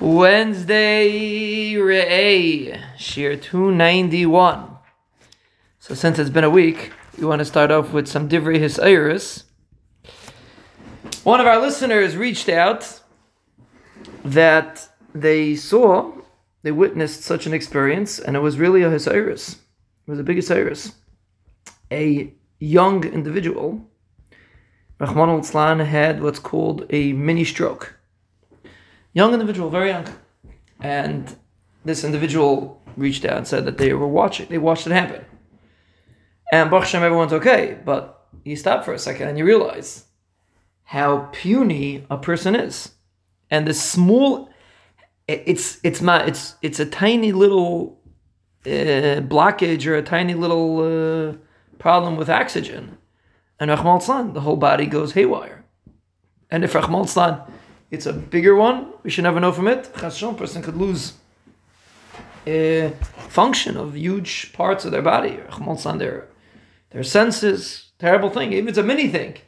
Wednesday Re'eh, Shiur 291. So since it's been a week, we want to start off with some Divrei Hisairis. One of our listeners reached out that they saw, they witnessed such an experience, and it was really a Hisairis. It was a big Hisairis. A young individual, Rahman al had what's called a mini stroke young individual, very young. And this individual reached out and said that they were watching, they watched it happen. And Baruch Hashem, everyone's okay, but you stop for a second and you realize how puny a person is. And the small, it's it's my it's it's a tiny little uh, blockage or a tiny little uh, problem with oxygen, and Rahman the whole body goes haywire. And if Rahman it's a bigger one. We should never know from it. Chashon person could lose a function of huge parts of their body. Their their senses. Terrible thing. Even it's a mini thing,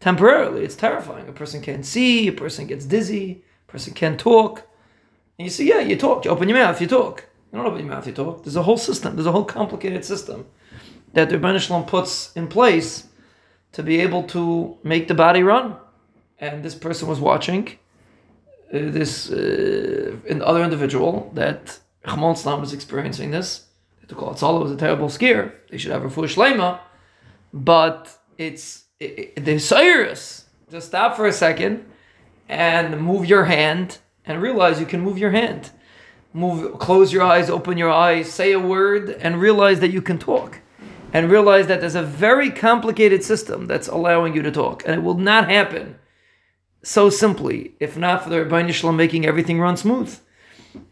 temporarily, it's terrifying. A person can't see. A person gets dizzy. A person can't talk. And you see, yeah, you talk. You open your mouth, you talk. You don't open your mouth, you talk. There's a whole system. There's a whole complicated system that the Rebbeinu puts in place to be able to make the body run. And this person was watching this uh, other individual that Chamal Islam was experiencing this. To call it Salah was a terrible scare. They should have a full shlema, but it's it, it, Cyrus. Just stop for a second and move your hand and realize you can move your hand. Move, close your eyes, open your eyes, say a word, and realize that you can talk. And realize that there's a very complicated system that's allowing you to talk, and it will not happen so simply, if not for the Shalom making everything run smooth.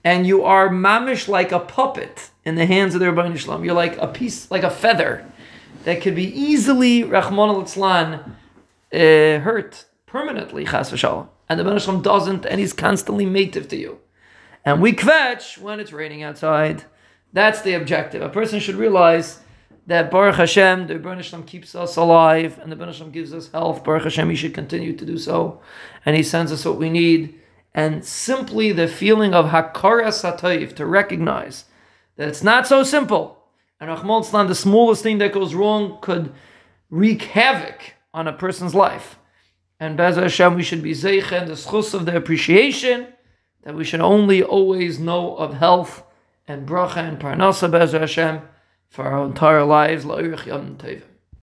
And you are mamish like a puppet in the hands of the Rebbeinu Shalom. You're like a piece, like a feather that could be easily, Rahman al uh, hurt permanently, chas v'shalom. And the Rebbeinu Shalom doesn't, and he's constantly native to you. And we kvetch when it's raining outside. That's the objective. A person should realize that Baruch Hashem, the Shalom keeps us alive, and the Shalom gives us health. Baruch Hashem, He should continue to do so, and He sends us what we need. And simply the feeling of Hakaras Hatov, to recognize that it's not so simple. And Rahman the smallest thing that goes wrong could wreak havoc on a person's life. And Bez Hashem, we should be Zeich and the zechus of the appreciation, that we should only always know of health and bracha and parnasa Bez Hashem for our entire lives.